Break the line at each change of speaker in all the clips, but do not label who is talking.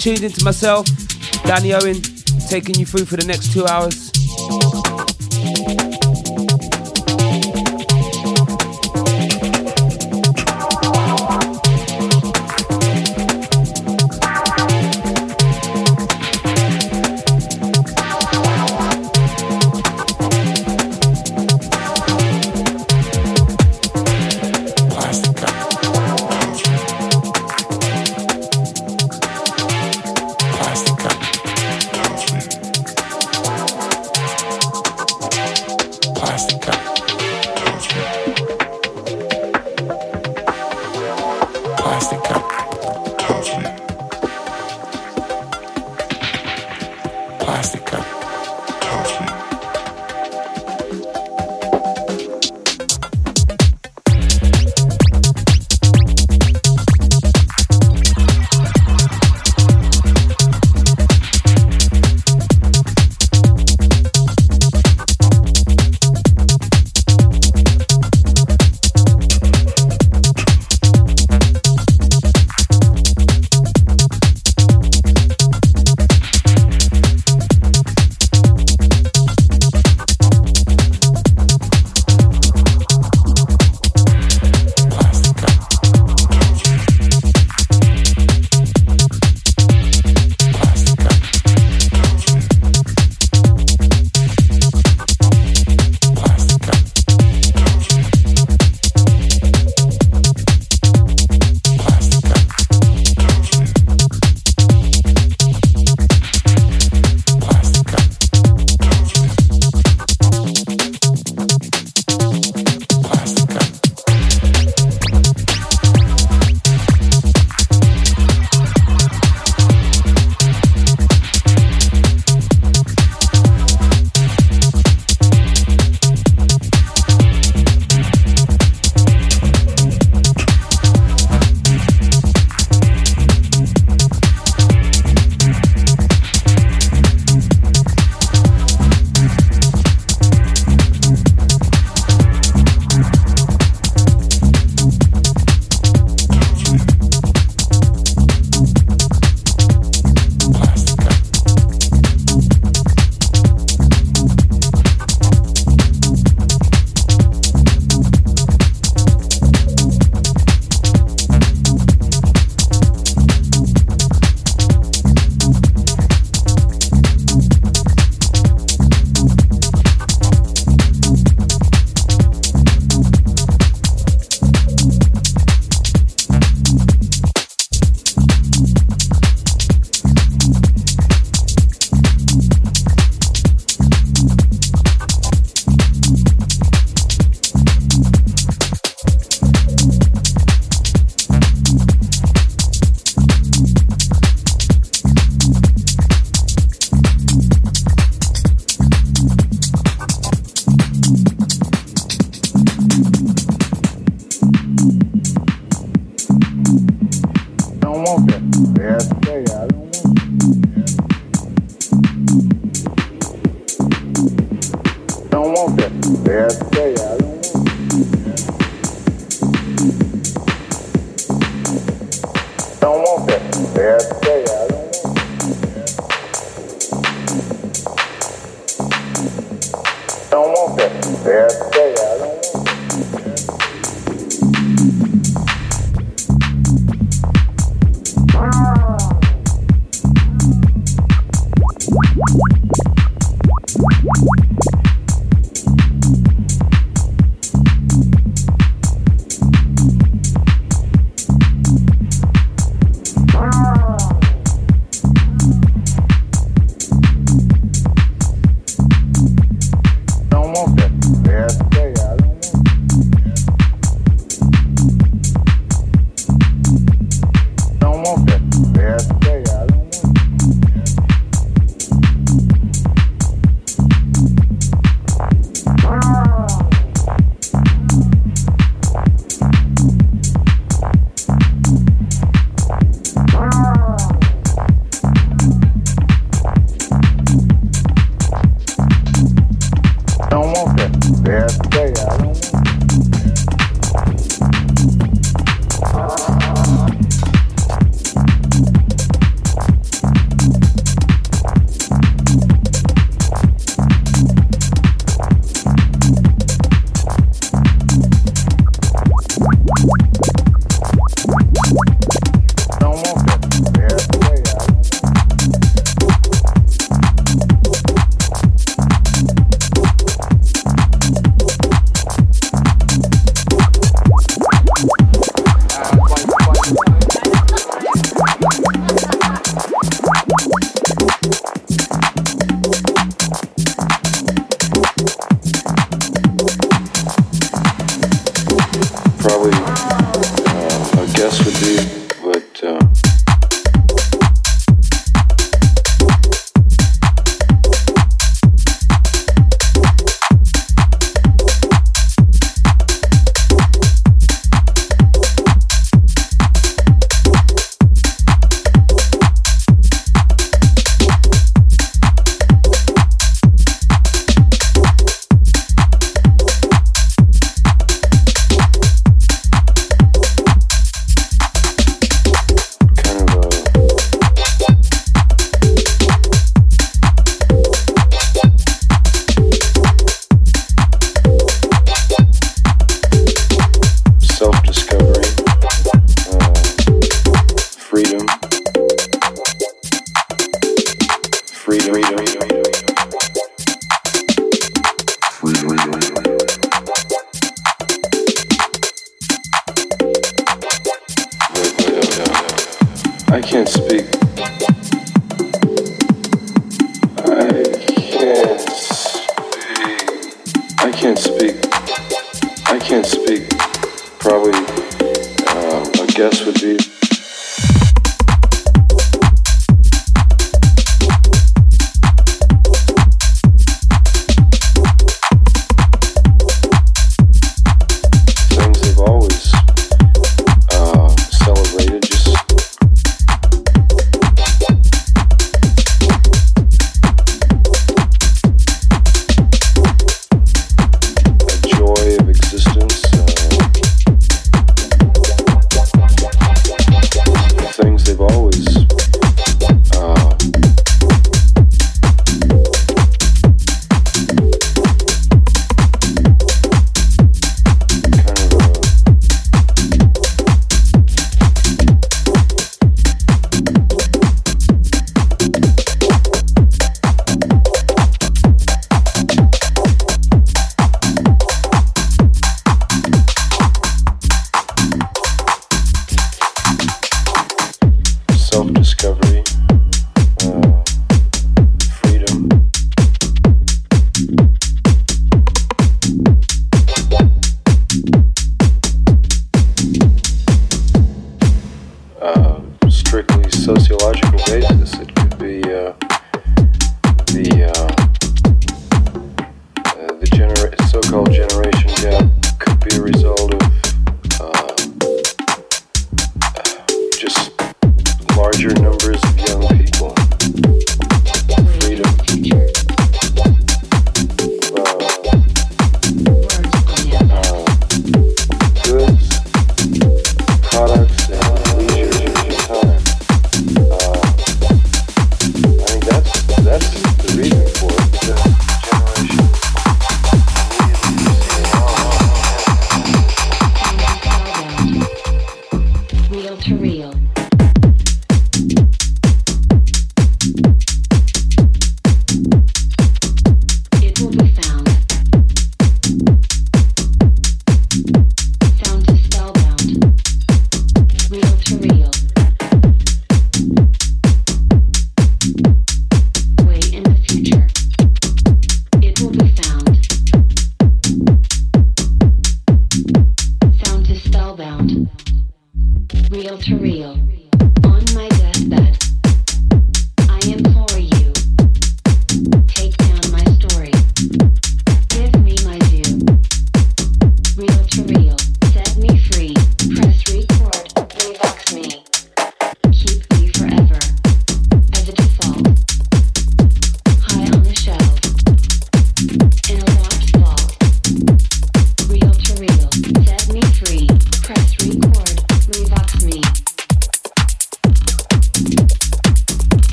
Tuned into myself, Danny Owen, taking you through for the next two hours.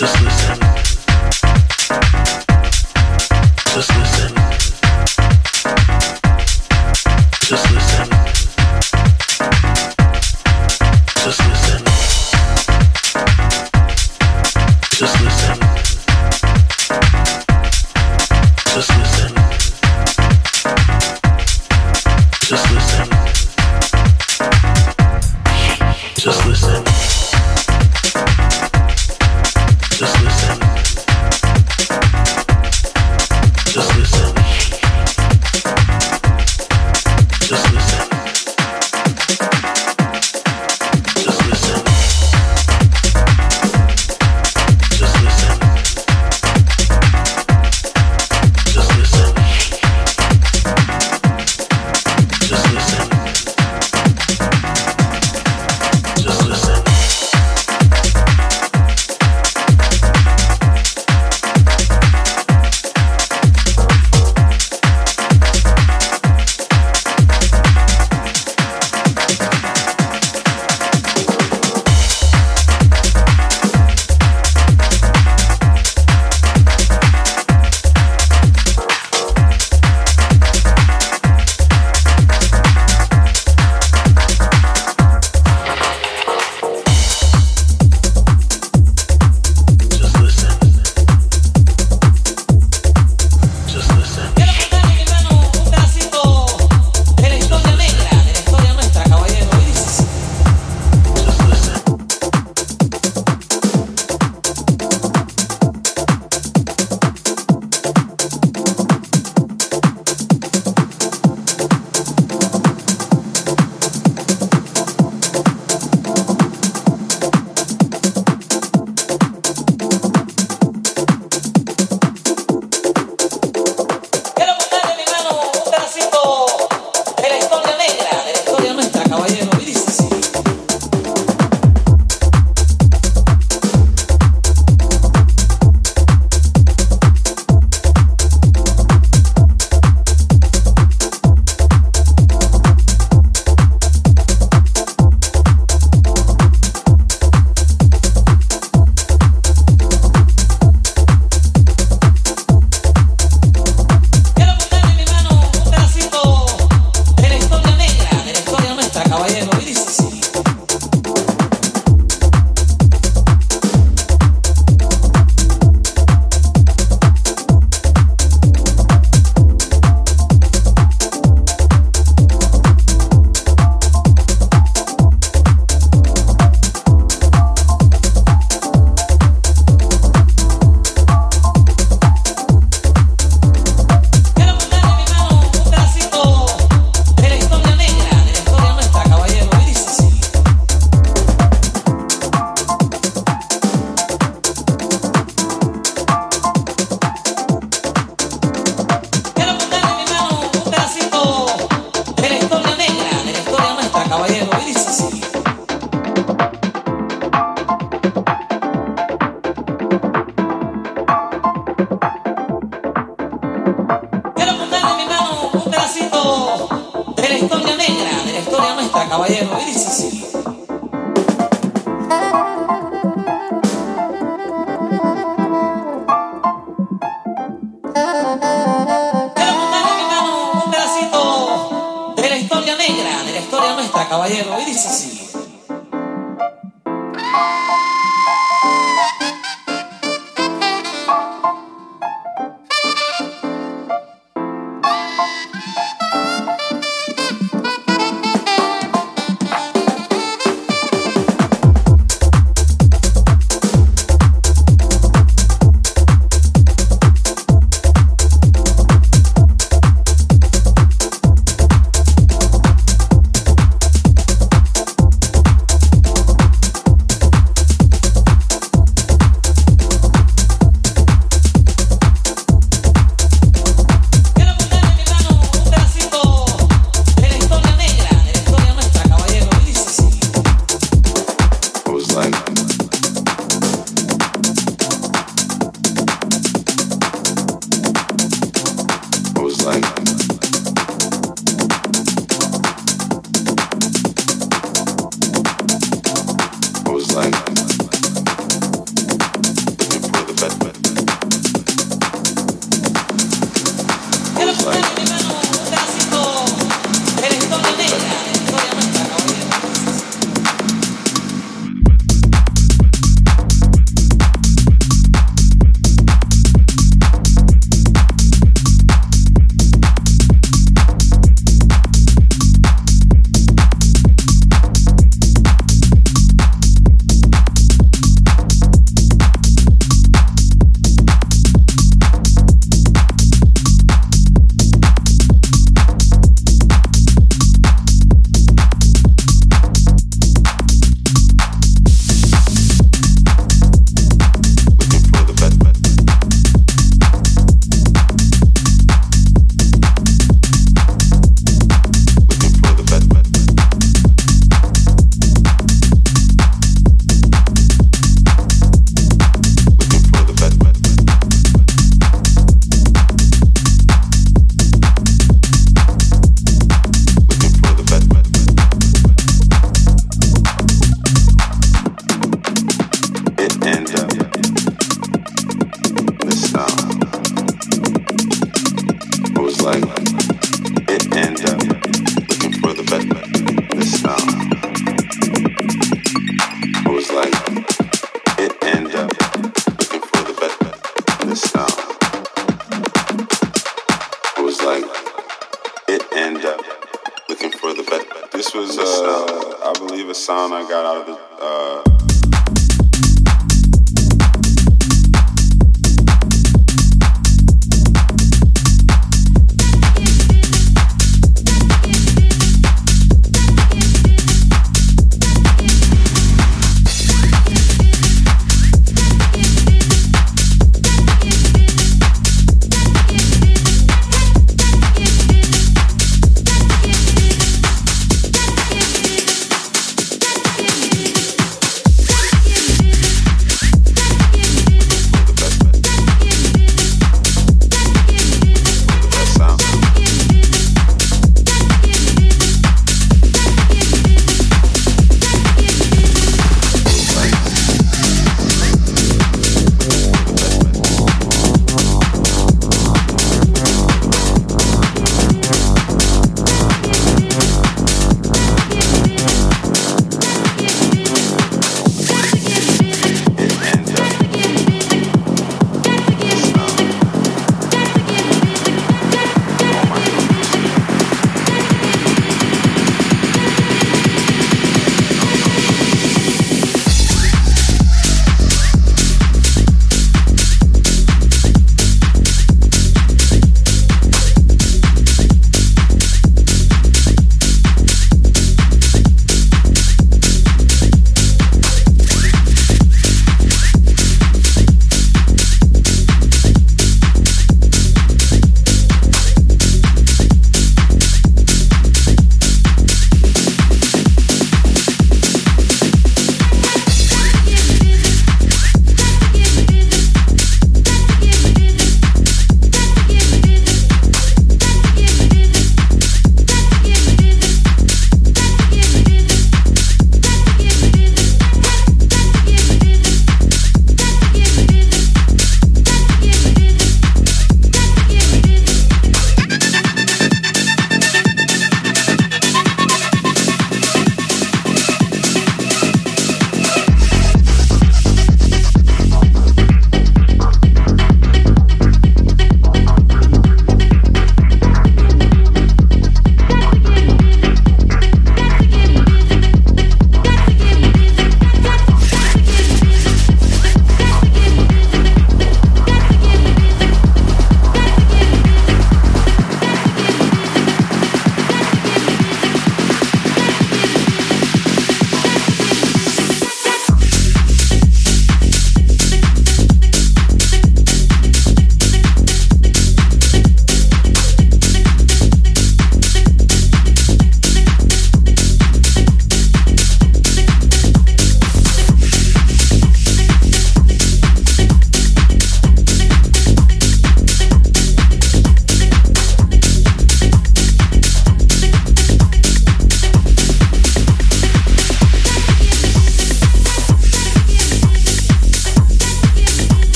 Just listen.
Just
listen.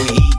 weed.